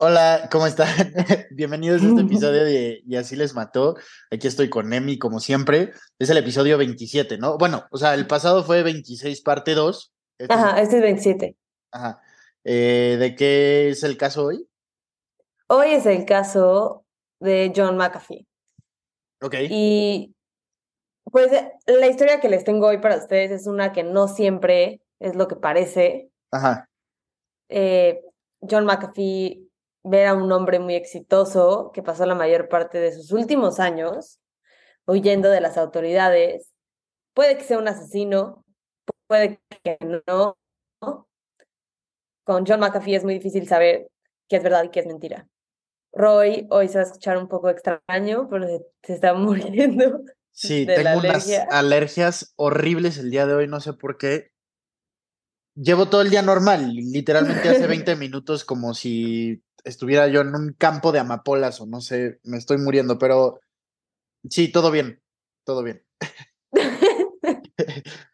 Hola, ¿cómo están? Bienvenidos a este episodio de Y así les mató. Aquí estoy con Emi, como siempre. Es el episodio 27, ¿no? Bueno, o sea, el pasado fue 26, parte 2. Este Ajá, este es 27. Ajá. Eh, ¿De qué es el caso hoy? Hoy es el caso de John McAfee. Ok. Y pues la historia que les tengo hoy para ustedes es una que no siempre es lo que parece. Ajá. Eh, John McAfee ver a un hombre muy exitoso que pasó la mayor parte de sus últimos años huyendo de las autoridades. Puede que sea un asesino, puede que no. Con John McAfee es muy difícil saber qué es verdad y qué es mentira. Roy hoy se va a escuchar un poco extraño, pero se está muriendo. Sí, tengo unas alergias horribles el día de hoy, no sé por qué. Llevo todo el día normal, literalmente hace 20 minutos como si estuviera yo en un campo de amapolas o no sé, me estoy muriendo, pero sí, todo bien, todo bien.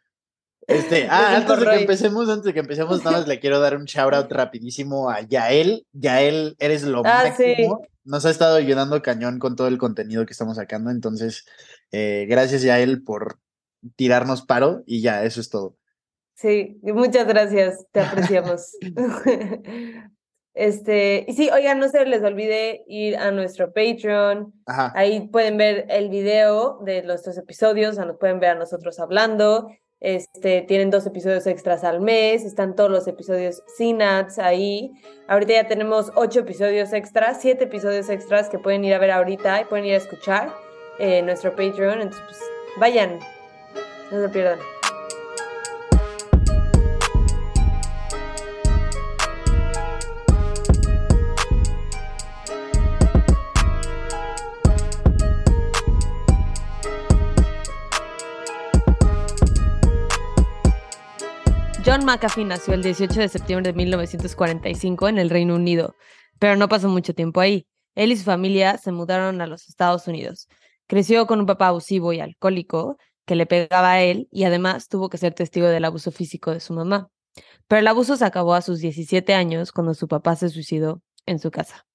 Este, ah, antes de que empecemos, antes de que empecemos, nada más le quiero dar un shout out rapidísimo a Yael. Yael, eres lo ah, máximo. Nos ha estado ayudando cañón con todo el contenido que estamos sacando. Entonces, eh, gracias, Yael, por tirarnos paro y ya, eso es todo. Sí, muchas gracias, te apreciamos. Este, y sí, oigan, no se les olvide ir a nuestro Patreon. Ahí pueden ver el video de los dos episodios, o nos pueden ver a nosotros hablando. Este, tienen dos episodios extras al mes, están todos los episodios sin ads ahí. Ahorita ya tenemos ocho episodios extras, siete episodios extras que pueden ir a ver ahorita y pueden ir a escuchar en nuestro Patreon. Entonces, pues, vayan, no se pierdan. John McAfee nació el 18 de septiembre de 1945 en el Reino Unido, pero no pasó mucho tiempo ahí. Él y su familia se mudaron a los Estados Unidos. Creció con un papá abusivo y alcohólico que le pegaba a él y además tuvo que ser testigo del abuso físico de su mamá. Pero el abuso se acabó a sus 17 años cuando su papá se suicidó en su casa.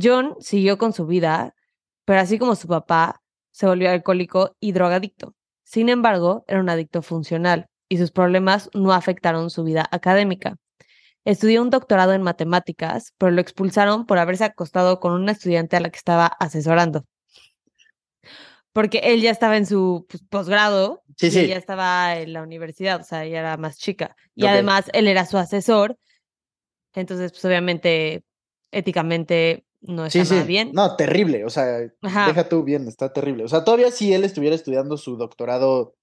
John siguió con su vida, pero así como su papá, se volvió alcohólico y drogadicto. Sin embargo, era un adicto funcional y sus problemas no afectaron su vida académica. Estudió un doctorado en matemáticas, pero lo expulsaron por haberse acostado con una estudiante a la que estaba asesorando. Porque él ya estaba en su pues, posgrado y ella estaba en la universidad, o sea, ella era más chica. Y además él era su asesor, entonces, pues obviamente, éticamente no está nada bien. No, terrible, o sea, deja tú bien, está terrible. O sea, todavía si él estuviera estudiando su doctorado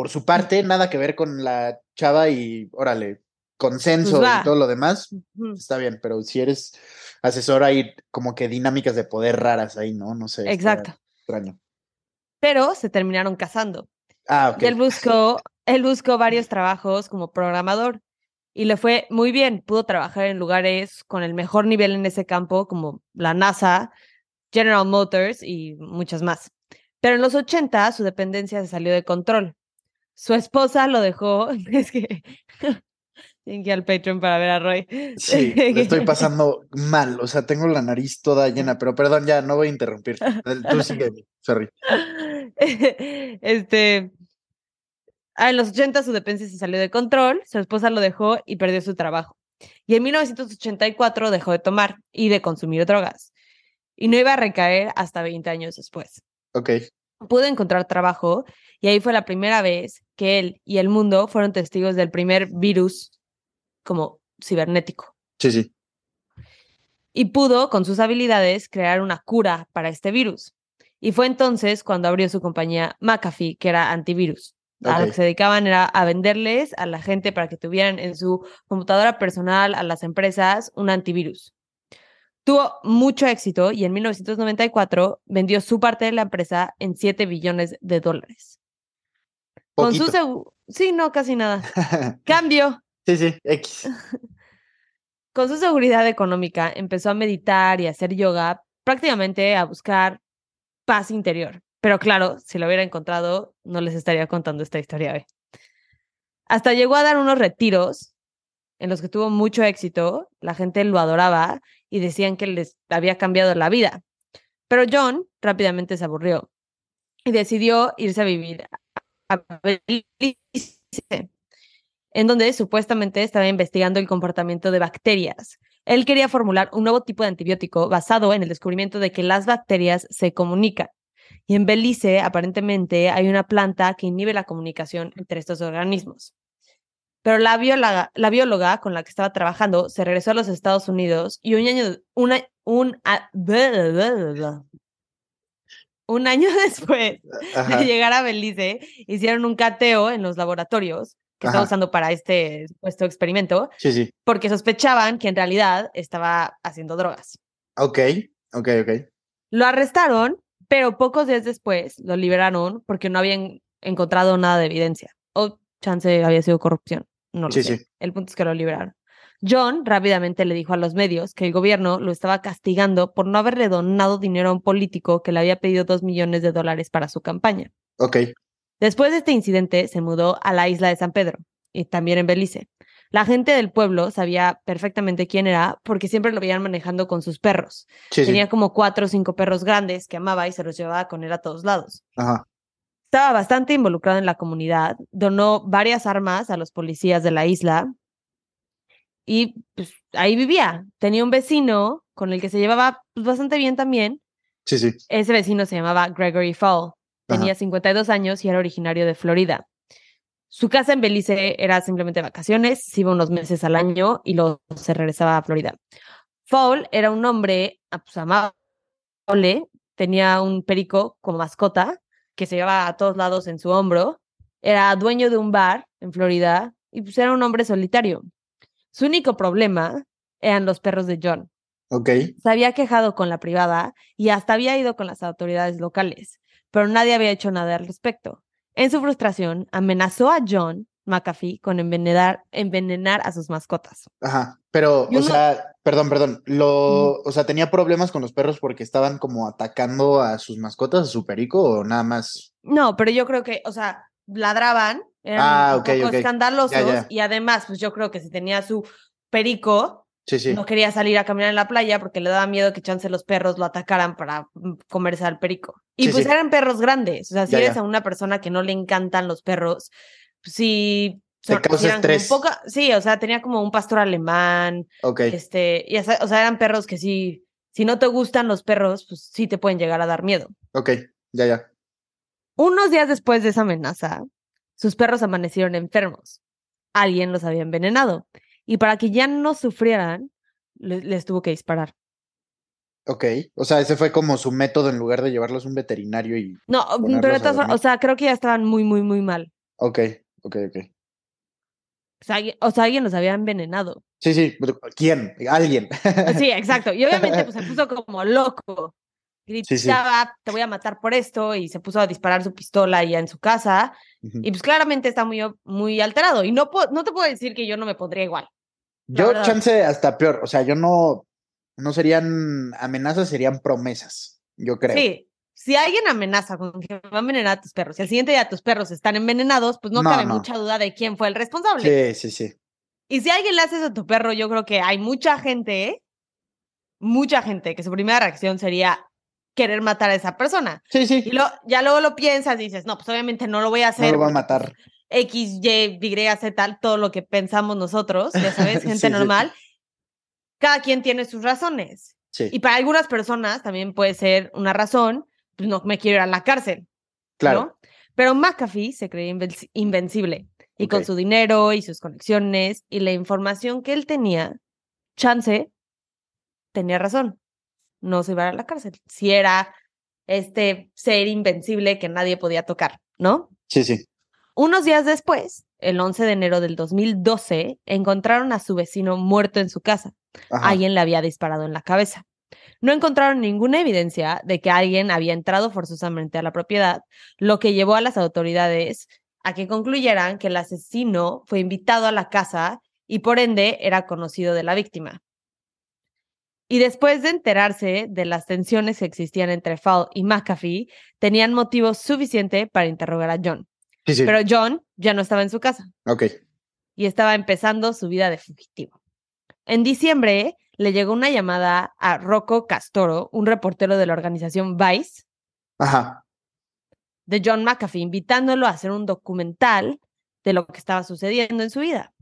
por su parte, nada que ver con la chava y órale, consenso pues y todo lo demás, está bien, pero si eres asesora hay como que dinámicas de poder raras ahí, ¿no? No sé. Exacto. Extraño. Pero se terminaron casando. Ah, ok. Y él buscó, él buscó varios trabajos como programador y le fue muy bien. Pudo trabajar en lugares con el mejor nivel en ese campo, como la NASA, General Motors y muchas más. Pero en los 80 su dependencia se salió de control su esposa lo dejó. Es que tienen que ir al Patreon para ver a Roy. Sí, le estoy pasando mal. O sea, tengo la nariz toda llena, pero perdón, ya no voy a interrumpir. Tú sigue, sorry. Este. Ah, en los 80 su dependencia se salió de control, su esposa lo dejó y perdió su trabajo. Y en 1984 dejó de tomar y de consumir drogas. Y no iba a recaer hasta 20 años después. Ok. Pudo encontrar trabajo y ahí fue la primera vez que él y el mundo fueron testigos del primer virus como cibernético. Sí, sí. Y pudo, con sus habilidades, crear una cura para este virus. Y fue entonces cuando abrió su compañía McAfee, que era antivirus. A lo que se dedicaban era a venderles a la gente para que tuvieran en su computadora personal, a las empresas, un antivirus. Tuvo mucho éxito y en 1994 vendió su parte de la empresa en 7 billones de dólares. Con su Sí, no, casi nada. Cambio. Sí, sí, X. Con su seguridad económica empezó a meditar y a hacer yoga, prácticamente a buscar paz interior. Pero claro, si lo hubiera encontrado, no les estaría contando esta historia hoy. Hasta llegó a dar unos retiros en los que tuvo mucho éxito, la gente lo adoraba y decían que les había cambiado la vida. Pero John rápidamente se aburrió y decidió irse a vivir a Belice, en donde supuestamente estaba investigando el comportamiento de bacterias. Él quería formular un nuevo tipo de antibiótico basado en el descubrimiento de que las bacterias se comunican. Y en Belice, aparentemente, hay una planta que inhibe la comunicación entre estos organismos. Pero la bióloga, la bióloga con la que estaba trabajando se regresó a los Estados Unidos y un año, una, un, un año después de llegar a Belice, hicieron un cateo en los laboratorios que estaba usando para este supuesto experimento. Sí, sí. Porque sospechaban que en realidad estaba haciendo drogas. Ok, ok, ok. Lo arrestaron, pero pocos días después lo liberaron porque no habían encontrado nada de evidencia. O chance había sido corrupción. No lo sé. Sí. El punto es que lo liberaron. John rápidamente le dijo a los medios que el gobierno lo estaba castigando por no haberle donado dinero a un político que le había pedido dos millones de dólares para su campaña. Ok. Después de este incidente, se mudó a la isla de San Pedro y también en Belice. La gente del pueblo sabía perfectamente quién era porque siempre lo veían manejando con sus perros. Tenía como cuatro o cinco perros grandes que amaba y se los llevaba con él a todos lados. Estaba bastante involucrado en la comunidad, donó varias armas a los policías de la isla y pues, ahí vivía. Tenía un vecino con el que se llevaba pues, bastante bien también. Sí, sí. Ese vecino se llamaba Gregory Fall. Tenía 52 años y era originario de Florida. Su casa en Belice era simplemente vacaciones, se iba unos meses al año y luego se regresaba a Florida. Fall era un hombre ah, pues, amable, tenía un perico como mascota que se llevaba a todos lados en su hombro, era dueño de un bar en Florida y pues era un hombre solitario. Su único problema eran los perros de John. Ok. Se había quejado con la privada y hasta había ido con las autoridades locales pero nadie había hecho nada al respecto. En su frustración, amenazó a John McAfee con envenenar, envenenar a sus mascotas. Ajá, pero, o sea, perdón, perdón, lo, o sea, tenía problemas con los perros porque estaban como atacando a sus mascotas, a su perico o nada más. No, pero yo creo que, o sea, ladraban, eran ah, un poco escandalosos y además, pues yo creo que si tenía su perico, no quería salir a caminar en la playa porque le daba miedo que chance los perros lo atacaran para mm, comerse al perico. Y pues eran perros grandes. O sea, si eres a una persona que no le encantan los perros, pues sí. sí, o sea, tenía como un pastor alemán. Ok. Este, y, o sea, eran perros que sí, si no te gustan los perros, pues sí te pueden llegar a dar miedo. Ok, ya, ya. Unos días después de esa amenaza, sus perros amanecieron enfermos. Alguien los había envenenado y para que ya no sufrieran, les, tuvo que disparar. Ok, o sea, ese fue como su método en lugar de llevarlos a un veterinario y... No, pero o sea, creo que ya estaban muy, muy, muy mal. Ok, ok, ok. O sea, o sea, alguien los había envenenado. Sí, sí, ¿quién? Alguien. Sí, exacto. Y obviamente pues, se puso como loco. Gritaba, te voy a matar por esto, y se puso a disparar su pistola ya en su casa. Y pues claramente está muy, muy alterado. Y no, no te puedo decir que yo no me pondría igual. Yo, chance hasta peor. O sea, yo no, no serían amenazas, serían promesas. Yo creo. Sí. Si alguien amenaza con que va a envenenar a tus perros y al siguiente día tus perros están envenenados, pues no, cabe mucha duda de quién fue el responsable. Sí, sí, sí. Y si alguien le hace eso a tu perro, yo creo que hay mucha gente, mucha gente, que su primera reacción sería querer matar a esa persona. Sí, sí. Y lo, ya luego lo piensas y dices, no, pues obviamente no lo voy a hacer. No lo voy a matar. X, Y, Y, Z, tal, todo lo que pensamos nosotros, ya sabes, gente normal. Cada quien tiene sus razones. Y para algunas personas también puede ser una razón, pues no me quiero ir a la cárcel. Claro. Pero McAfee se creía invencible. Y con su dinero y sus conexiones y la información que él tenía, Chance tenía razón. No se iba a la cárcel. Si era este ser invencible que nadie podía tocar, ¿no? Sí, sí. Unos días después, el 11 de enero del 2012, encontraron a su vecino muerto en su casa. Alguien le había disparado en la cabeza. No encontraron ninguna evidencia de que alguien había entrado forzosamente a la propiedad, lo que llevó a las autoridades a que concluyeran que el asesino fue invitado a la casa y por ende era conocido de la víctima. Y después de enterarse de las tensiones que existían entre Fall y McAfee, tenían motivo suficiente para interrogar a John. Pero John ya no estaba en su casa. Ok. Y estaba empezando su vida de fugitivo. En diciembre, le llegó una llamada a Rocco Castoro, un reportero de la organización Vice, Ajá. de John McAfee, invitándolo a hacer un documental de lo que estaba sucediendo en su vida.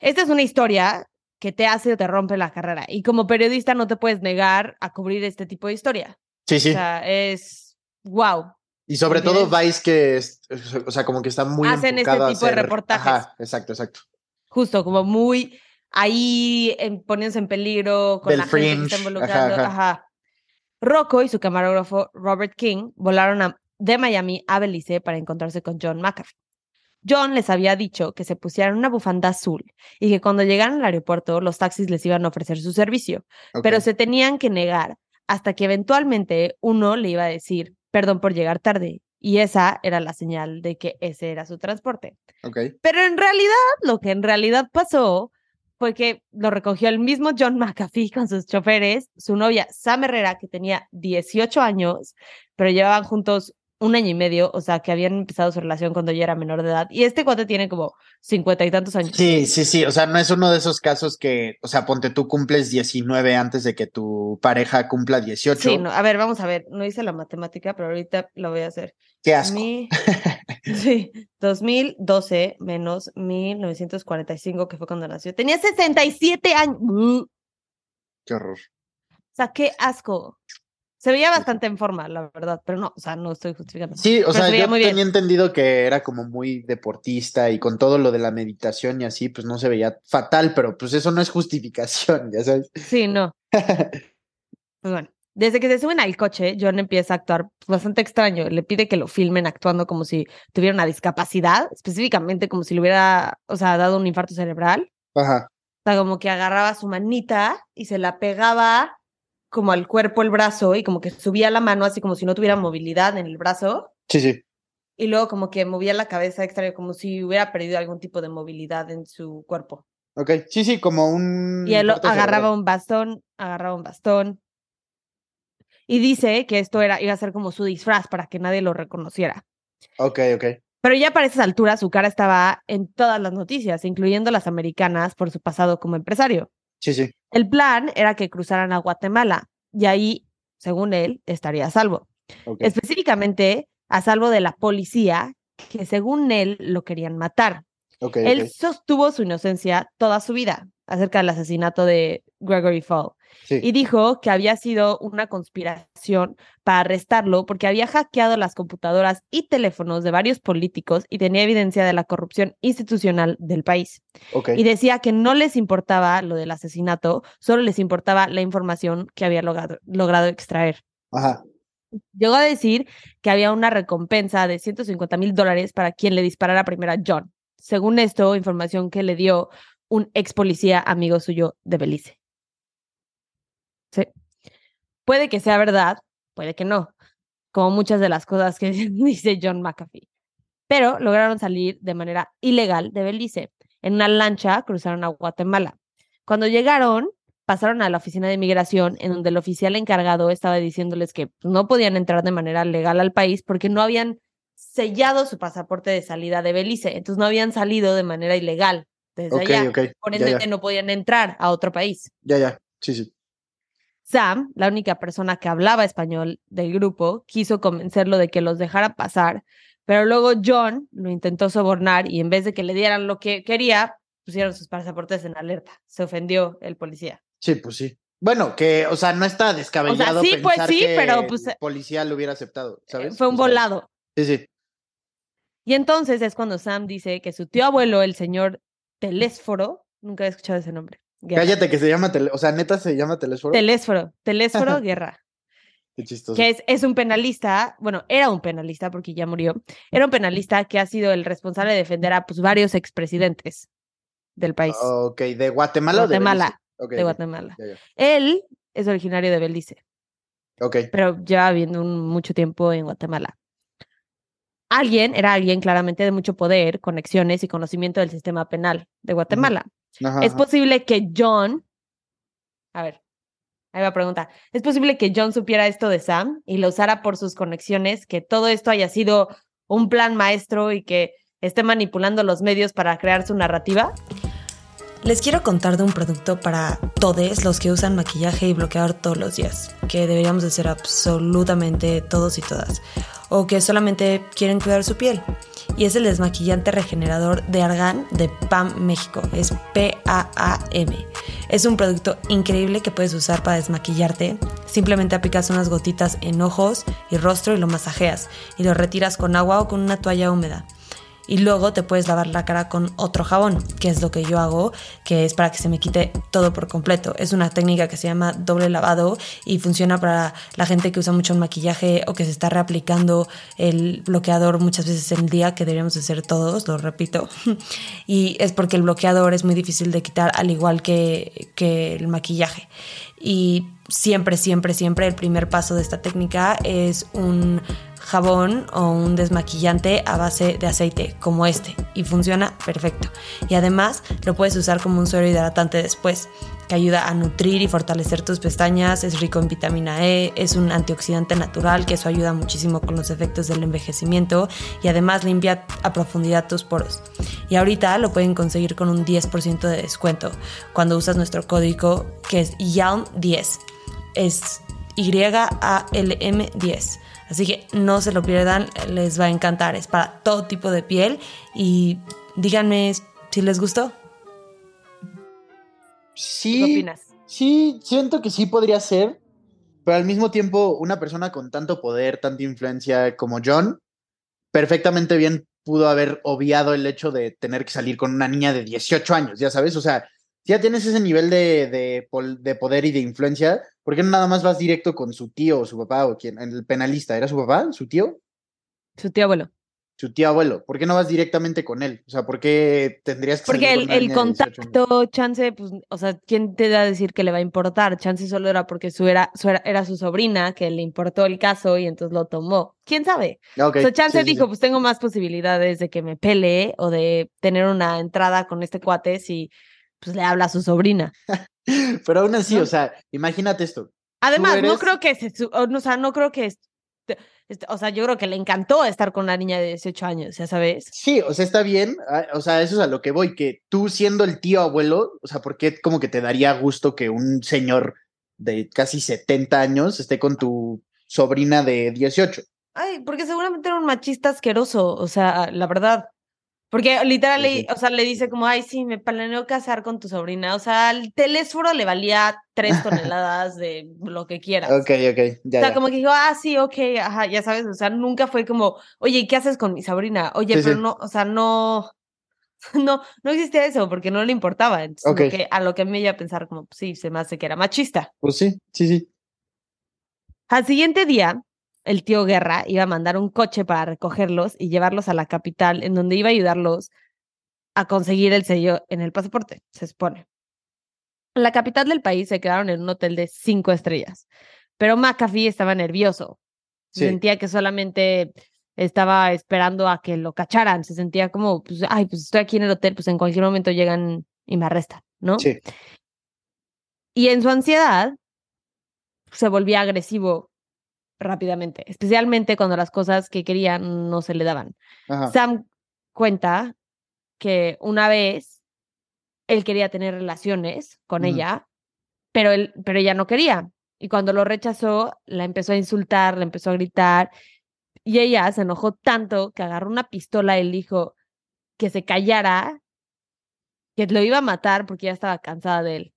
Esta es una historia que te hace o te rompe la carrera. Y como periodista no te puedes negar a cubrir este tipo de historia. Sí, sí. O sea, es wow. Y sobre todo Vice que, es, o sea, como que está muy Hacen este tipo de reportajes. Ajá, exacto, exacto. Justo, como muy ahí en, poniéndose en peligro con la gente que está involucrando. Ajá, Rocco y su camarógrafo Robert King volaron de Miami a Belice para encontrarse con John McAfee. John les había dicho que se pusieran una bufanda azul y que cuando llegaran al aeropuerto los taxis les iban a ofrecer su servicio, pero se tenían que negar hasta que eventualmente uno le iba a decir, perdón por llegar tarde, y esa era la señal de que ese era su transporte. Pero en realidad, lo que en realidad pasó fue que lo recogió el mismo John McAfee con sus choferes, su novia Sam Herrera, que tenía 18 años, pero llevaban juntos un año y medio, o sea, que habían empezado su relación cuando yo era menor de edad. Y este cuate tiene como cincuenta y tantos años. Sí, sí, sí. O sea, no es uno de esos casos que, o sea, ponte tú cumples 19 antes de que tu pareja cumpla 18. Sí, no, a ver, vamos a ver. No hice la matemática, pero ahorita lo voy a hacer. Qué asco. sí, 2012 menos 1945, que fue cuando nació. Tenía 67 años. Qué horror. O sea, qué asco. Se veía bastante en forma, la verdad, pero no, o sea, no estoy justificando. Sí, o sea, yo tenía entendido que era como muy deportista y con todo lo de la meditación y así, pues no se veía fatal, pero pues eso no es justificación, ya sabes. Sí, no. pues bueno, desde que se suben al coche, John empieza a actuar bastante extraño. Le pide que lo filmen actuando como si tuviera una discapacidad, específicamente como si le hubiera, o sea, dado un infarto cerebral. Ajá. O sea, como que agarraba su manita y se la pegaba como al cuerpo el brazo y como que subía la mano así como si no tuviera movilidad en el brazo. Sí, sí. Y luego como que movía la cabeza extra como si hubiera perdido algún tipo de movilidad en su cuerpo. Ok, sí, sí, como un... Y él agarraba un bastón, agarraba un bastón. Y dice que esto era, iba a ser como su disfraz para que nadie lo reconociera. Ok, ok. Pero ya para esas alturas su cara estaba en todas las noticias, incluyendo las americanas por su pasado como empresario. Sí, sí. El plan era que cruzaran a Guatemala y ahí, según él, estaría a salvo. Específicamente a salvo de la policía, que según él lo querían matar. Él sostuvo su inocencia toda su vida acerca del asesinato de Gregory Fall. Y dijo que había sido una conspiración para arrestarlo porque había hackeado las computadoras y teléfonos de varios políticos y tenía evidencia de la corrupción institucional del país. Y decía que no les importaba lo del asesinato, solo les importaba la información que había logrado, logrado extraer. Llegó a decir que había una recompensa de 150 mil dólares para quien le disparara primero a John. Según esto, información que le dio un ex policía amigo suyo de Belice. Sí. Puede que sea verdad, puede que no, como muchas de las cosas que dice John McAfee. Pero lograron salir de manera ilegal de Belice. En una lancha cruzaron a Guatemala. Cuando llegaron, pasaron a la oficina de inmigración, en donde el oficial encargado estaba diciéndoles que no podían entrar de manera legal al país porque no habían sellado su pasaporte de salida de Belice. Entonces no habían salido de manera ilegal desde allá. Por ende, no podían entrar a otro país. Ya, ya. Sí, sí. Sam, la única persona que hablaba español del grupo, quiso convencerlo de que los dejara pasar, pero luego John lo intentó sobornar y en vez de que le dieran lo que quería, pusieron sus pasaportes en alerta. Se ofendió el policía. Sí, pues sí. Bueno, que, o sea, no está descabellado o sea, sí, pues sí, que pero pues, el policía lo hubiera aceptado, ¿sabes? Fue un volado. Sí, sí. Y entonces es cuando Sam dice que su tío abuelo, el señor Telésforo, nunca he escuchado ese nombre, Cállate que se llama, o sea, neta se llama Telésforo. Telésforo, Telésforo Guerra. Qué chistoso. Que es, es, un penalista, bueno, era un penalista porque ya murió, era un penalista que ha sido el responsable de defender a pues, varios expresidentes del país. Ok, ¿de Guatemala, o de Guatemala? de Guatemala. Él es originario de Belice. Ok. Pero lleva viviendo mucho tiempo en Guatemala. Alguien, era alguien claramente de mucho poder, conexiones y conocimiento del sistema penal de Guatemala. Es posible que John, a ver, ahí va a preguntar, ¿es posible que John supiera esto de Sam y lo usara por sus conexiones, que todo esto haya sido un plan maestro y que esté manipulando los medios para crear su narrativa? Les quiero contar de un producto para todos los que usan maquillaje y bloqueador todos los días, que deberíamos de hacer absolutamente todos y todas, o que solamente quieren cuidar su piel. Y es el desmaquillante regenerador de Argan de PAM México, es P-A-A-M. Es un producto increíble que puedes usar para desmaquillarte. Simplemente aplicas unas gotitas en ojos y rostro y lo masajeas y lo retiras con agua o con una toalla húmeda y luego te puedes lavar la cara con otro jabón, que es lo que yo hago, que es para que se me quite todo por completo. Es una técnica que se llama doble lavado y funciona para la gente que usa mucho el maquillaje o que se está reaplicando el bloqueador muchas veces en el día, que deberíamos hacer todos, lo repito. y es porque el bloqueador es muy difícil de quitar al igual que, que el maquillaje. Y siempre, siempre, siempre el primer paso de esta técnica es un jabón o un desmaquillante a base de aceite como este y funciona perfecto. Y además lo puedes usar como un suero hidratante después que ayuda a nutrir y fortalecer tus pestañas, es rico en vitamina E, es un antioxidante natural que eso ayuda muchísimo con los efectos del envejecimiento y además limpia a profundidad tus poros. Y ahorita lo pueden conseguir con un 10% de descuento cuando usas nuestro código que es YALM10. Es Y-A-L-M 10. Así que no se lo pierdan, les va a encantar. Es para todo tipo de piel y díganme si les gustó. Sí. ¿Qué opinas? Sí, siento que sí podría ser, pero al mismo tiempo una persona con tanto poder, tanta influencia como John, perfectamente bien pudo haber obviado el hecho de tener que salir con una niña de 18 años, ya sabes, o sea, ya tienes ese nivel de, de, poder y de influencia, ¿por qué no nada más vas directo con su tío o su papá o quien? El penalista, ¿era su papá? ¿Su tío? Su tío abuelo. Su tío abuelo. ¿Por qué no vas directamente con él? O sea, ¿por qué tendrías que Porque el, el contacto, chance, pues, o sea, ¿quién te da a decir que le va a importar? Chance solo era porque su era, su era, su sobrina que le importó el caso y entonces lo tomó. ¿Quién sabe? O sea, chance dijo, pues tengo más posibilidades de que me pelee o de tener una entrada con este cuate si pues le habla a su sobrina. Pero aún así, o sea, imagínate esto. Además, no creo que se, o sea, no creo que o sea, yo creo que le encantó estar con una niña de 18 años, ya sabes. Sí, o sea, está bien, ah, o sea, eso es a lo que voy, que tú siendo el tío abuelo, o sea, ¿por qué como que te daría gusto que un señor de casi 70 años esté con tu sobrina de 18? Ay, porque seguramente era un machista asqueroso, o sea, la verdad. Porque literal, o sea, le dice como, ay, sí, me planeo casar con tu sobrina. O sea, al telésforo le valía tres toneladas de lo que quieras. Ok, ok, ya. O sea, como que dijo, ah, sí, ok, ajá, ya sabes. O sea, nunca fue como, oye, ¿qué haces con mi sobrina? Oye, pero no, o sea, no, no, no existía eso porque no le importaba. Entonces, a lo que me iba a pensar como, pues sí, se me hace que era machista. Pues sí, sí, sí. Al siguiente día, el tío Guerra iba a mandar un coche para recogerlos y llevarlos a la capital, en donde iba a ayudarlos a conseguir el sello en el pasaporte, se expone. En la capital del país se quedaron en un hotel de cinco estrellas, pero McAfee estaba nervioso. Sentía que solamente estaba esperando a que lo cacharan. Se sentía como, pues, ay, pues estoy aquí en el hotel, pues en cualquier momento llegan y me arrestan, ¿no? Sí. Y en su ansiedad se volvía agresivo rápidamente, especialmente cuando las cosas que querían no se le daban. Sam cuenta que una vez él quería tener relaciones con ella, pero, él, pero ella no quería. Y cuando lo rechazó, la empezó a insultar, le empezó a gritar. Y ella se enojó tanto que agarró una pistola y le dijo que se callara, que lo iba a matar porque ya estaba cansada de él.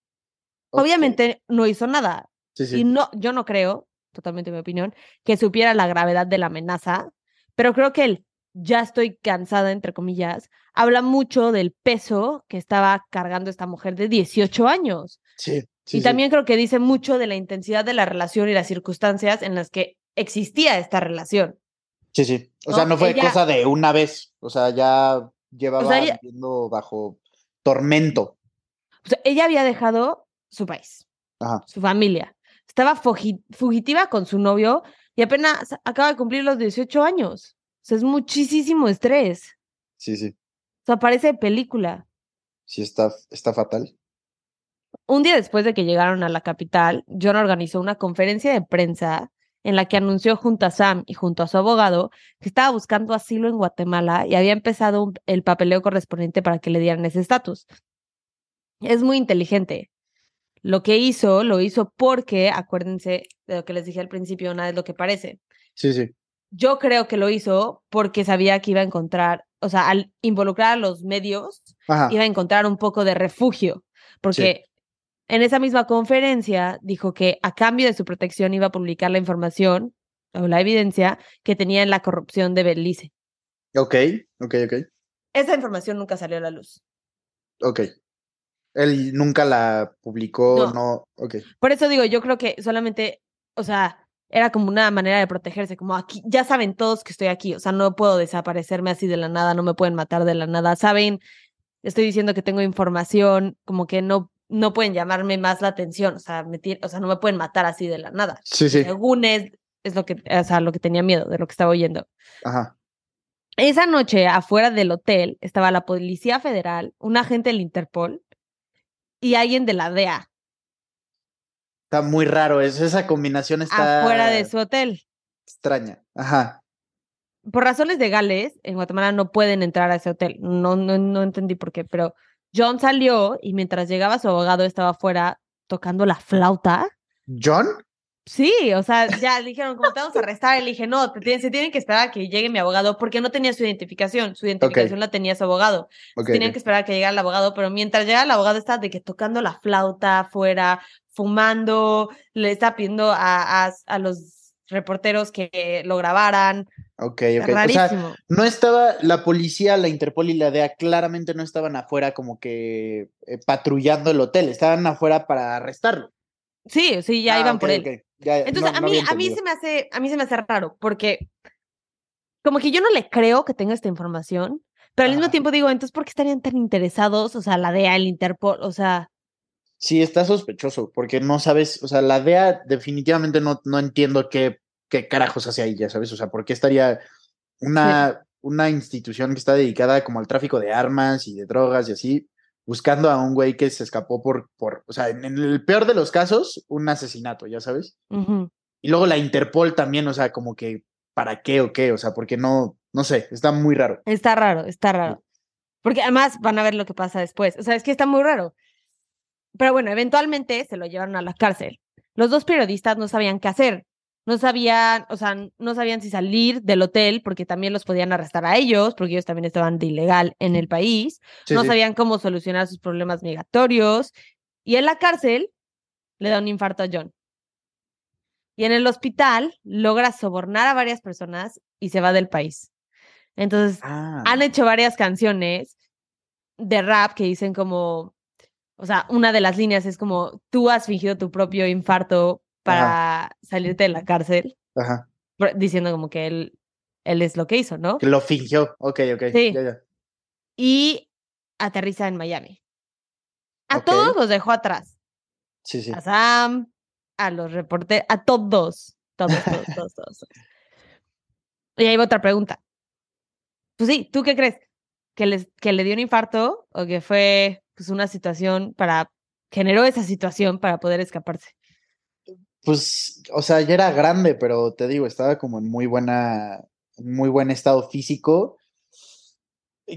Obviamente no hizo nada. Y no, yo no creo totalmente mi opinión, que supiera la gravedad de la amenaza, pero creo que el ya estoy cansada, entre comillas, habla mucho del peso que estaba cargando esta mujer de 18 años. Sí. y también creo que dice mucho de la intensidad de la relación y las circunstancias en las que existía esta relación. Sí, sí. O sea, no fue cosa de una vez. O sea, ya llevaba viviendo bajo tormento. O sea, ella había dejado su país, su familia, estaba fugitiva con su novio y apenas acaba de cumplir los 18 años. O sea, es muchísimo estrés. Sí, sí. O sea, parece película. Sí, está, está fatal. Un día después de que llegaron a la capital, John organizó una conferencia de prensa en la que anunció junto a Sam y junto a su abogado que estaba buscando asilo en Guatemala y había empezado el papeleo correspondiente para que le dieran ese estatus. es muy inteligente. Lo que hizo, lo hizo porque, acuérdense de lo que les dije al principio, nada es lo que parece. Sí, sí. Yo creo que lo hizo porque sabía que iba a encontrar, o sea, al involucrar a los medios, iba a encontrar un poco de refugio, porque en esa misma conferencia dijo que a cambio de su protección iba a publicar la información o la evidencia que tenía en la corrupción de Belice. Ok, ok, ok. Esa información nunca salió a la luz. Ok. Él nunca la publicó, no. no. Ok. Por eso digo, yo creo que solamente, o sea, era como una manera de protegerse, como aquí, ya saben todos que estoy aquí, o sea, no puedo desaparecerme así de la nada, no me pueden matar de la nada, saben, estoy diciendo que tengo información, como que no no pueden llamarme más la atención, o sea, me o sea, no me pueden matar así de la nada. Sí, sí. Según es, es lo que, o sea, lo que tenía miedo, de lo que estaba oyendo. Ajá. Esa noche, afuera del hotel, estaba la Policía Federal, un agente del Interpol y alguien de la DEA. Está muy raro eso, esa combinación está... Afuera de su hotel. Extraña, ajá. Por razones legales, en Guatemala no pueden entrar a ese hotel. No, no, no entendí por qué, pero John salió y mientras llegaba su abogado estaba afuera tocando la flauta. ¿John? Sí, o sea, ya dijeron, como te vamos a arrestar, le dije, no, se tienen que esperar a que llegue mi abogado, porque no tenía su identificación, su identificación la tenía su abogado. Tenían que esperar a que llegara el abogado, pero mientras llegaba el abogado estaba de que tocando la flauta afuera, fumando, le estaba pidiendo a, a los reporteros que lo grabaran. Ok, ok. O sea, no estaba la policía, la Interpol y la DEA claramente no estaban afuera como que eh, patrullando el hotel, estaban afuera para arrestarlo. Sí, sí, ya ah, iban por él. Entonces, a mí, a mí se me hace, a mí se me hace raro, porque como que yo no le creo que tenga esta información, pero al mismo tiempo digo, entonces, ¿por qué estarían tan interesados? O sea, la DEA, el Interpol, o sea. Sí, está sospechoso, porque no sabes, o sea, la DEA definitivamente no, no entiendo qué qué carajos hace ahí, ya sabes, o sea, ¿por qué estaría una, una institución que está dedicada como al tráfico de armas y de drogas y así, buscando a un güey que se escapó por, por o sea, en el peor de los casos, un asesinato, ya sabes? Y luego la Interpol también, o sea, como que, ¿para qué o qué? O sea, porque no, no sé, está muy raro. Está raro, está raro. Porque además van a ver lo que pasa después. O sea, es que está muy raro. Pero bueno, eventualmente se lo llevaron a la cárcel. Los dos periodistas no sabían qué hacer no sabían, o sea, no sabían si salir del hotel porque también los podían arrestar a ellos, porque ellos también estaban de ilegal en el país, no sabían cómo solucionar sus problemas migratorios y en la cárcel le da un infarto a John. Y en el hospital logra sobornar a varias personas y se va del país. Entonces, han ah. hecho varias canciones de rap que dicen como, o sea, una de las líneas es como, tú has fingido tu propio infarto para salirte de la cárcel. Ajá. Diciendo como que él, él es lo que hizo, ¿no? Que lo fingió. Ok, ok. Sí. Y aterriza en Miami. A todos los dejó atrás. Sí, sí. A Sam, a los reporteros, a todos. Todos, todos, todos, todos. Y ahí va otra pregunta. Pues sí, ¿tú qué crees? ¿Que, les, que le dio un infarto o que fue pues, una situación para. generó esa situación para poder escaparse? Pues, o sea, ya era grande, pero te digo, estaba como en muy buena, muy buen estado físico.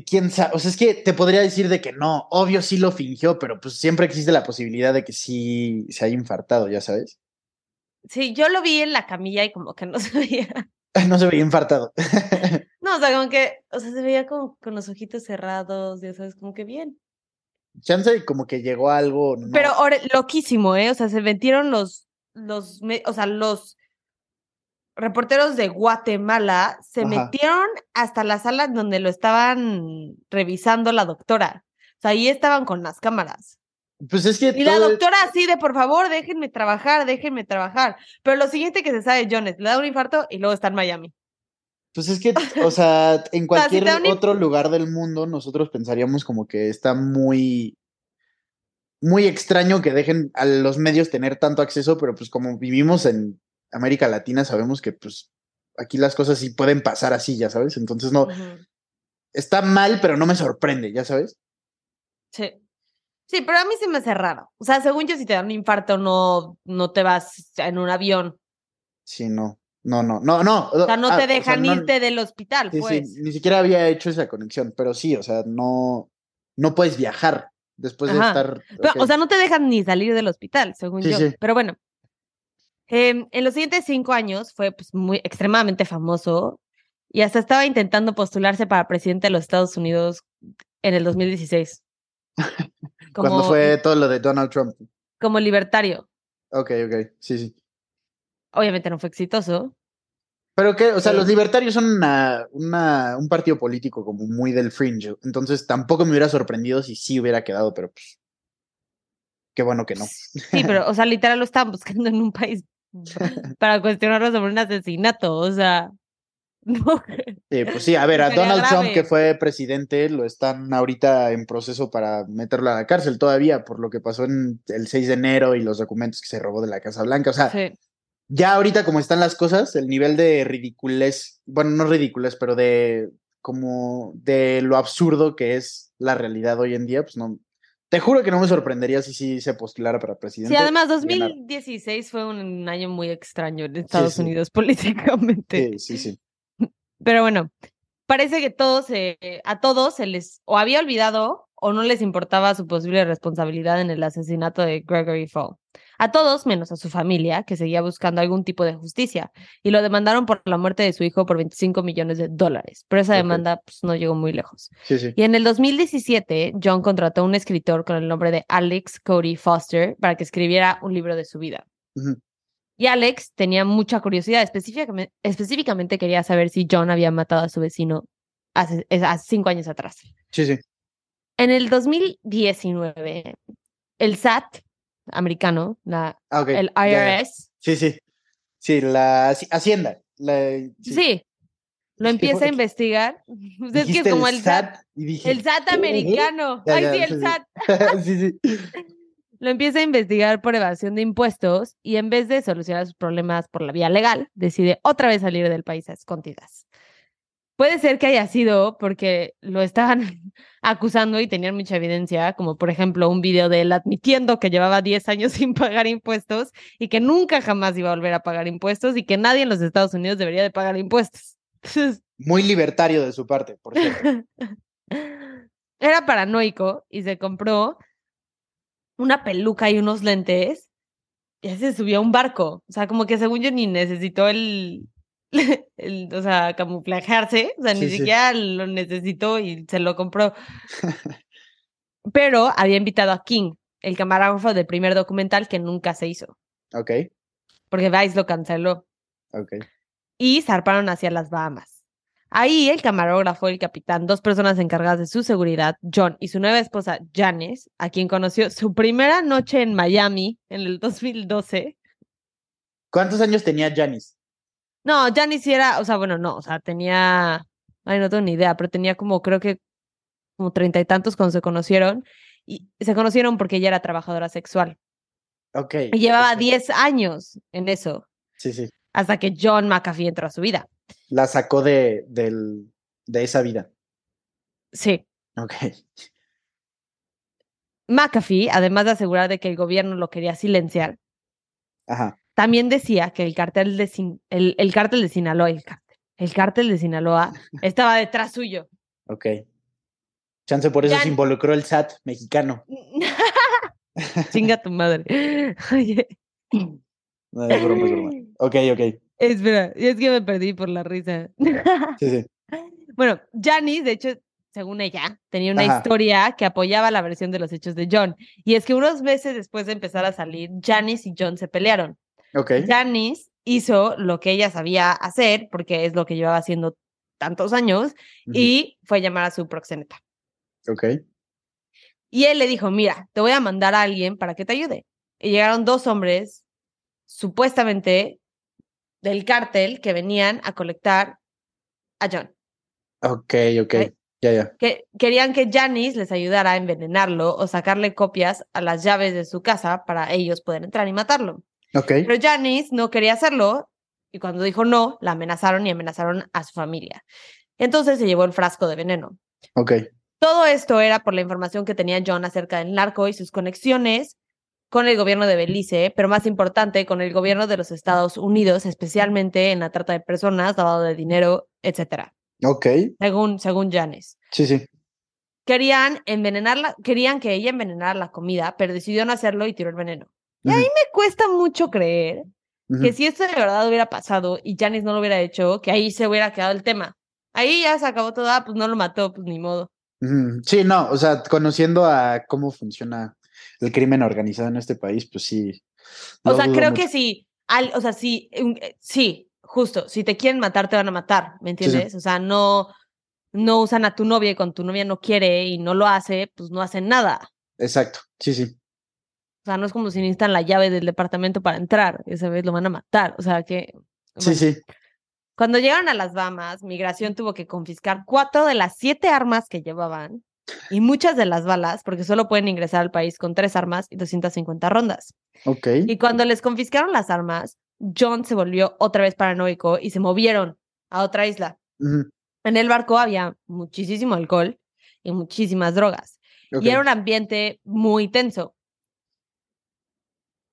Quién sabe, o sea, es que te podría decir de que no, obvio sí lo fingió, pero pues siempre existe la posibilidad de que sí se haya infartado, ya sabes. Sí, yo lo vi en la camilla y como que no se veía. No se veía infartado. no, o sea, como que, o sea, se veía como con los ojitos cerrados, ya sabes, como que bien. Chance como que llegó algo. Pero loquísimo, ¿eh? O sea, se metieron los los, o sea, los reporteros de Guatemala se metieron hasta la sala donde lo estaban revisando la doctora. O sea, ahí estaban con las cámaras. Pues es que. Y la doctora así de por favor, déjenme trabajar, déjenme trabajar. Pero lo siguiente que se sabe, Jones, le da un infarto y luego está en Miami. Pues es que, o sea, en cualquier otro lugar del mundo, nosotros pensaríamos como que está muy muy extraño que dejen a los medios tener tanto acceso, pero pues como vivimos en América Latina, sabemos que pues aquí las cosas sí pueden pasar así, ya sabes. Entonces no, está mal, pero no me sorprende, ya sabes. Sí. Sí, pero a mí se me hace raro. O sea, según yo, si te da un infarto, no, no te vas en un avión. Sí, no. No, no, no, no. O sea, no te ah, dejan irte del hospital, pues. Sí, ni siquiera había hecho esa conexión, pero sí, o sea, no, no puedes viajar después de estar... o sea, no te dejan ni salir del hospital, según yo. Pero bueno, em, en los siguientes cinco años fue pues, muy extremadamente famoso y hasta estaba intentando postularse para presidente de los Estados Unidos en el 2016. Cuando fue todo lo de Donald Trump. Como libertario. Ok, ok, sí, sí. Obviamente no fue exitoso. Pero que, o sea, los libertarios son una, un partido político como muy del fringe. Entonces tampoco me hubiera sorprendido si sí hubiera quedado, pero pues. Qué bueno que no. Sí, pero, o sea, literal lo estaban buscando en un país para cuestionarlo sobre un asesinato. O sea. No. Sí, pues sí, a ver, a Donald Trump, que fue presidente, lo están ahorita en proceso para meterlo a la cárcel todavía por lo que pasó en el 6 de enero y los documentos que se robó de la Casa Blanca. O sea, ya ahorita como están las cosas, el nivel de ridiculez, bueno, no ridiculez, pero de como de lo absurdo que es la realidad hoy en día, pues no, te juro que no me sorprendería si sí se postulara para presidente. Sí, además 2016 fue un año muy extraño en Estados Unidos políticamente. Sí, sí, sí. Pero bueno, parece que todos, a todos se les o había olvidado o no les importaba su posible responsabilidad en el asesinato de Gregory Fall. A todos, menos a su familia, que seguía buscando algún tipo de justicia, y lo demandaron por la muerte de su hijo por 25 millones de dólares. Pero esa demanda pues, no llegó muy lejos. Y en el 2017, John contrató a un escritor con el nombre de Alex Cody Foster para que escribiera un libro de su vida. Y Alex tenía mucha curiosidad, específicamente, específicamente quería saber si John había matado a su vecino hace, hace cinco años atrás. Sí, sí. En el 2019, el SAT americano, la, ah, el IRS. Sí, sí. Sí, la Hacienda. sí. Lo empieza a investigar. Es que es como el, SAT. el SAT americano. Ay, sí, el SAT. sí, sí. Lo empieza a investigar por evasión de impuestos y en vez de solucionar sus problemas por la vía legal, decide otra vez salir del país a escondidas. Puede ser que haya sido porque lo estaban acusando y tenían mucha evidencia, como por ejemplo un video de él admitiendo que llevaba 10 años sin pagar impuestos y que nunca jamás iba a volver a pagar impuestos y que nadie en los Estados Unidos debería de pagar impuestos. Muy libertario de su parte, por cierto. Era paranoico y se compró una peluca y unos lentes y se subió a un barco. O sea, como que según yo ni necesitó el, el, o sea, camuflajearse, o sea, ni siquiera lo necesitó y se lo compró. Pero había invitado a King, el camarógrafo del primer documental que nunca se hizo. Ok. Porque Vice lo canceló. Ok. Y zarparon hacia las Bahamas. Ahí el camarógrafo, el capitán, dos personas encargadas de su seguridad, John y su nueva esposa Janice, a quien conoció su primera noche en Miami en el 2012. ¿Cuántos años tenía Janice? No, ya ni siquiera, o sea, bueno, no, o sea, tenía, ay, no tengo ni idea, pero tenía como, creo que como treinta y tantos cuando se conocieron, y se conocieron porque ella era trabajadora sexual. Ok. Y llevaba diez años en eso. Sí, sí. Hasta que John McAfee entró a su vida. La sacó de, del, de esa vida. Sí. Ok. McAfee, además de asegurar de que el gobierno lo quería silenciar, Ajá. También decía que el cártel de, el, el cártel de Sinaloa, el cártel, el cártel de Sinaloa estaba detrás suyo. Ok. Chance por eso se involucró el SAT mexicano. Chinga tu madre. Oye. No, es broma, es broma. Ok, ok. Espera, es que me perdí por la risa. sí, sí. Bueno, Janice, de hecho, según ella, tenía una historia que apoyaba la versión de los hechos de John. Y es que unos meses después de empezar a salir, Janice y John se pelearon. Janice hizo lo que ella sabía hacer, porque es lo que llevaba haciendo tantos años, y fue a llamar a su proxeneta. Ok. Y él le dijo, mira, te voy a mandar a alguien para que te ayude. Y llegaron dos hombres, supuestamente del cártel, que venían a colectar a John. Ok, ok. Ya, ya. Que querían que Janice les ayudara a envenenarlo o sacarle copias a las llaves de su casa para ellos poder entrar y matarlo. Pero Janice no quería hacerlo y cuando dijo no, la amenazaron y amenazaron a su familia. Entonces se llevó el frasco de veneno. Ok. Todo esto era por la información que tenía John acerca del narco y sus conexiones con el gobierno de Belice, pero más importante, con el gobierno de los Estados Unidos, especialmente en la trata de personas, lavado de dinero, etc. Ok. Según, según Janice. Sí, sí. querían envenenarla, querían que ella envenenara la comida, pero decidió no hacerlo y tiró el veneno. Y ahí me cuesta mucho creer que si esto de verdad hubiera pasado y Janice no lo hubiera hecho, que ahí se hubiera quedado el tema. Ahí ya se acabó todo, ah, pues no lo mató, pues ni modo. Sí, no, o sea, conociendo a cómo funciona el crimen organizado en este país, pues sí. o sea, creo que sí, al, o sea, sí, eh, sí, justo, si te quieren matar, te van a matar, ¿me entiendes? O sea, no, no usan a tu novia y cuando tu novia no quiere y no lo hace, pues no hacen nada. Exacto, sí, sí. O sea, no es como si necesitan la llave del departamento para entrar, esa vez lo van a matar, o sea que... Sí, sí. Cuando llegaron a las Bahamas, migración tuvo que confiscar cuatro de las siete armas que llevaban y muchas de las balas, porque solo pueden ingresar al país con tres armas y 250 rondas. Ok. Y cuando les confiscaron las armas, John se volvió otra vez paranoico y se movieron a otra isla. En el barco había muchísimo alcohol y muchísimas drogas. Y era un ambiente muy tenso.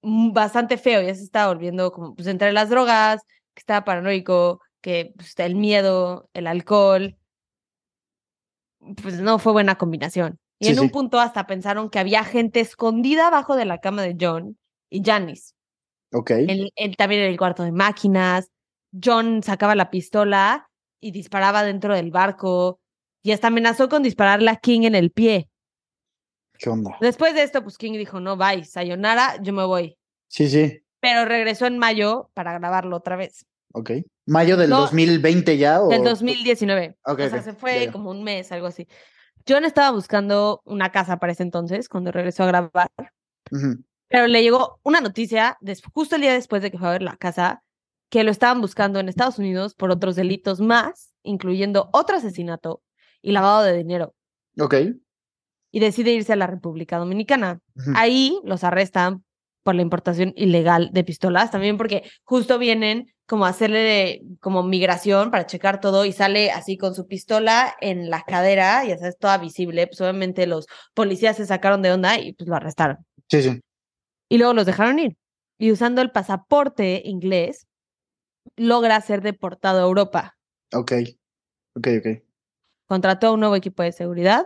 Bastante feo, ya se estaba volviendo como pues entre las drogas, que estaba paranoico, que pues, el miedo, el alcohol, pues no fue buena combinación. Y en un punto hasta pensaron que había gente escondida abajo de la cama de John y Janice. Ok. Él, también en el cuarto de máquinas. John sacaba la pistola y disparaba dentro del barco. Y hasta amenazó con dispararle a King en el pie. ¿Qué onda? Después de esto, pues King dijo, no, bye, sayonara, yo me voy. Sí, sí. Pero regresó en mayo para grabarlo otra vez. Ok. ¿Mayo del 2020 ya? O... Del 2019. o sea, se fue como un mes, algo así. John estaba buscando una casa para ese entonces, cuando regresó a grabar. Pero le llegó una noticia, justo el día después de que fue a ver la casa, que lo estaban buscando en Estados Unidos por otros delitos más, incluyendo otro asesinato y lavado de dinero. Ok. Y decide irse a la República Dominicana. Ahí los arrestan por la importación ilegal de pistolas, también porque justo vienen como hacerle como migración para checar todo y sale así con su pistola en la cadera, ya sabes, toda visible, pues obviamente los policías se sacaron de onda y pues lo arrestaron. Sí, sí. Y luego los dejaron ir. Y usando el pasaporte inglés, logra ser deportado a Europa. Ok, ok, ok. Contrató un nuevo equipo de seguridad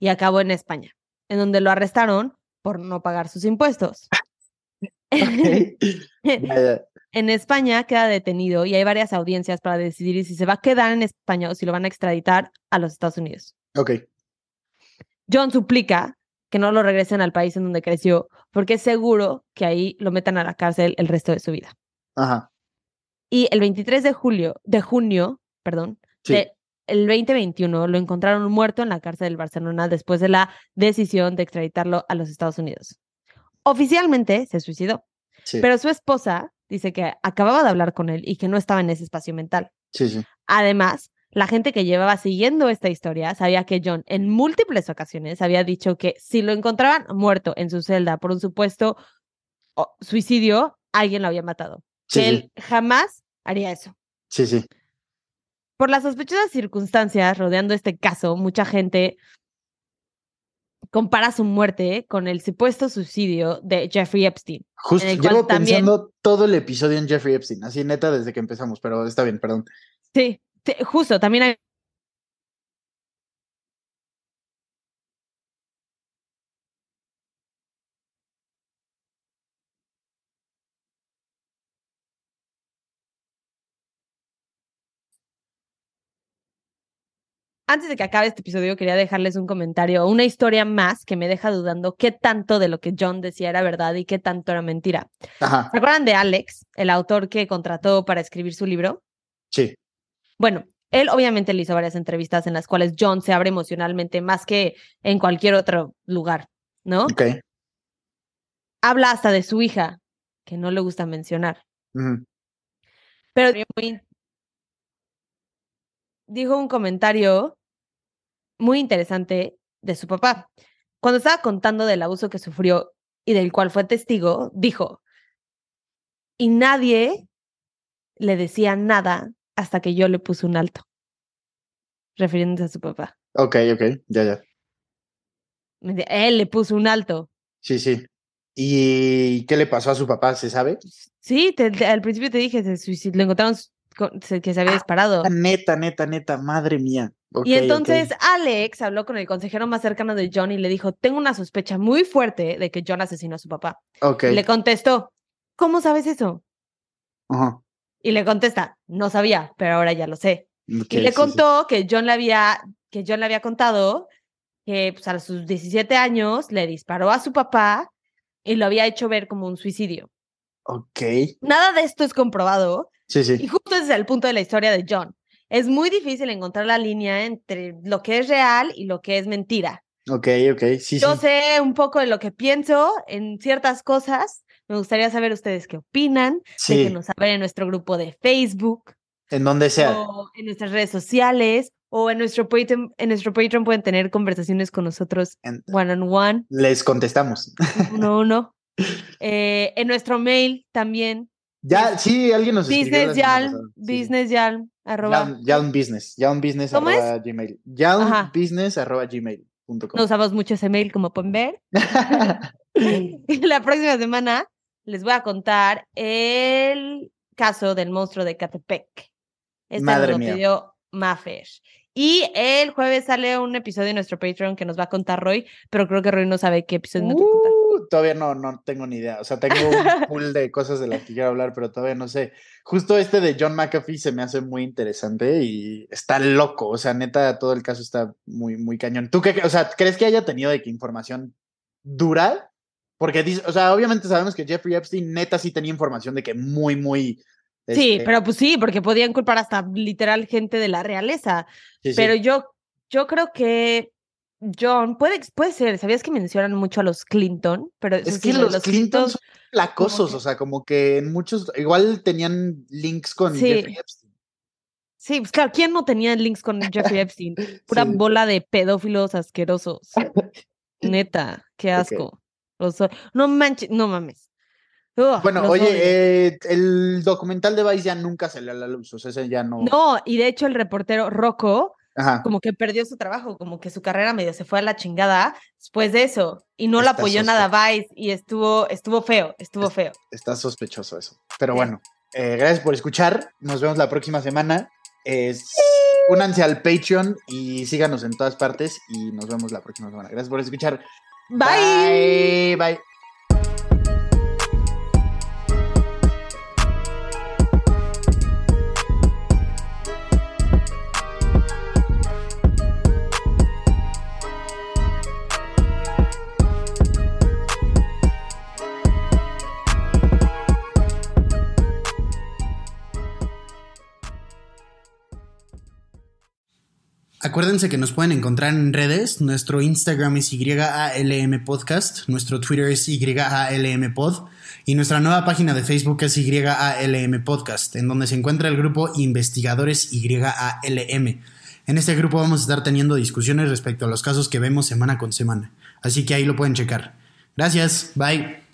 y acabó en España, en donde lo arrestaron por no pagar sus impuestos. En España queda detenido y hay varias audiencias para decidir si se va a quedar en España o si lo van a extraditar a los Estados Unidos. Ok. John suplica que no lo regresen al país en donde creció, porque es seguro que ahí lo metan a la cárcel el resto de su vida. Ajá. Y el 23 de julio, de junio, perdón, de el 2021 lo encontraron muerto en la cárcel del Barcelona después de la decisión de extraditarlo a los Estados Unidos. Oficialmente se suicidó, pero su esposa dice que acababa de hablar con él y que no estaba en ese espacio mental. Sí, sí. Además, la gente que llevaba siguiendo esta historia sabía que John en múltiples ocasiones había dicho que si lo encontraban muerto en su celda por un supuesto suicidio, alguien lo había matado. que él jamás haría eso. Sí, sí. Por las sospechosas circunstancias rodeando este caso, mucha gente compara su muerte con el supuesto suicidio de Jeffrey Epstein. Justo, llevo pensando todo el episodio en Jeffrey Epstein, así neta desde que empezamos, pero está bien, perdón. Sí, justo, también hay antes de que acabe este episodio, quería dejarles un comentario, una historia más que me deja dudando qué tanto de lo que John decía era verdad y qué tanto era mentira. ¿Se acuerdan de Alex, el autor que contrató para escribir su libro? Sí. Bueno, él obviamente le hizo varias entrevistas en las cuales John se abre emocionalmente más que en cualquier otro lugar, ¿no? Ok. Habla hasta de su hija, que no le gusta mencionar. Pero dijo un comentario muy interesante de su papá. Cuando estaba contando del abuso que sufrió y del cual fue testigo, dijo, y nadie le decía nada hasta que yo le puse un alto, refiriéndose a su papá. Ok, ok, ya, ya. Él le puso un alto. Sí, sí. ¿Y qué le pasó a su papá? ¿Se sabe? Sí, al principio te dije, se lo encontraron que se había ah, disparado. Neta, neta, neta, madre mía. Y entonces Alex habló con el consejero más cercano de John y le dijo, tengo una sospecha muy fuerte de que John asesinó a su papá. Okay. le contestó, ¿cómo sabes eso? Y le contesta, no sabía, pero ahora ya lo sé. y le contó que John le había, que John le había contado que pues, a sus 17 años le disparó a su papá y lo había hecho ver como un suicidio. Ok. Nada de esto es comprobado. Sí, sí. Y justo ese es el punto de la historia de John. Es muy difícil encontrar la línea entre lo que es real y lo que es mentira. Ok, ok, sí, Yo sé un poco de lo que pienso en ciertas cosas. Me gustaría saber ustedes qué opinan. Sí. Déjenos saber en nuestro grupo de Facebook. En donde sea. O en nuestras redes sociales. O en nuestro Patreon, en nuestro Patreon pueden tener conversaciones con nosotros one on one. Les contestamos. No, no. Eh, en nuestro mail también. Ya, sí, alguien nos Business Yal, Business Yal, arroba. un Business, un Business arroba gmail. un Business arroba gmail. No usamos mucho ese mail, como pueden ver. la próxima semana les voy a contar el caso del monstruo de Catepec. Este Madre lo pidió Maffer. Y el jueves sale un episodio de nuestro Patreon que nos va a contar Roy, pero creo que Roy no sabe qué episodio nos va a contar. Todavía no, no tengo ni idea. O sea, tengo un pool de cosas de las que quiero hablar, pero todavía no sé. Justo este de John McAfee se me hace muy interesante y está loco. O sea, neta, todo el caso está muy, muy cañón. ¿Tú qué, o sea, crees que haya tenido de qué información dura? Porque, o sea, obviamente sabemos que Jeffrey Epstein neta sí tenía información de que muy, muy Sí, este pero pues sí, porque podían culpar hasta literal gente de la realeza. pero yo, yo creo que John, puede, puede ser, ¿sabías que mencionan mucho a los Clinton? Pero es que los, Clinton son placosos, o sea, como que en muchos, igual tenían links con Jeffrey Epstein. Sí, pues claro, ¿quién no tenía links con Jeffrey Epstein? Pura bola de pedófilos asquerosos. Neta, qué asco. no manches, no mames bueno, oye, eh, el documental de Vice ya nunca salió a la luz, o sea, ese ya no. No, y de hecho el reportero Rocco como que perdió su trabajo, como que su carrera medio se fue a la chingada después de eso y no lo apoyó nada Vice y estuvo, estuvo feo, estuvo feo. Está sospechoso eso. Pero bueno, eh, gracias por escuchar. Nos vemos la próxima semana. únanse al Patreon y síganos en todas partes y nos vemos la próxima semana. Gracias por escuchar. Bye. Bye. Bye. Acuérdense que nos pueden encontrar en redes. Nuestro Instagram es YALM Podcast, nuestro Twitter es YALM Pod y nuestra nueva página de Facebook es YALM Podcast, en donde se encuentra el grupo Investigadores YALM. En este grupo vamos a estar teniendo discusiones respecto a los casos que vemos semana con semana, así que ahí lo pueden checar. Gracias, bye.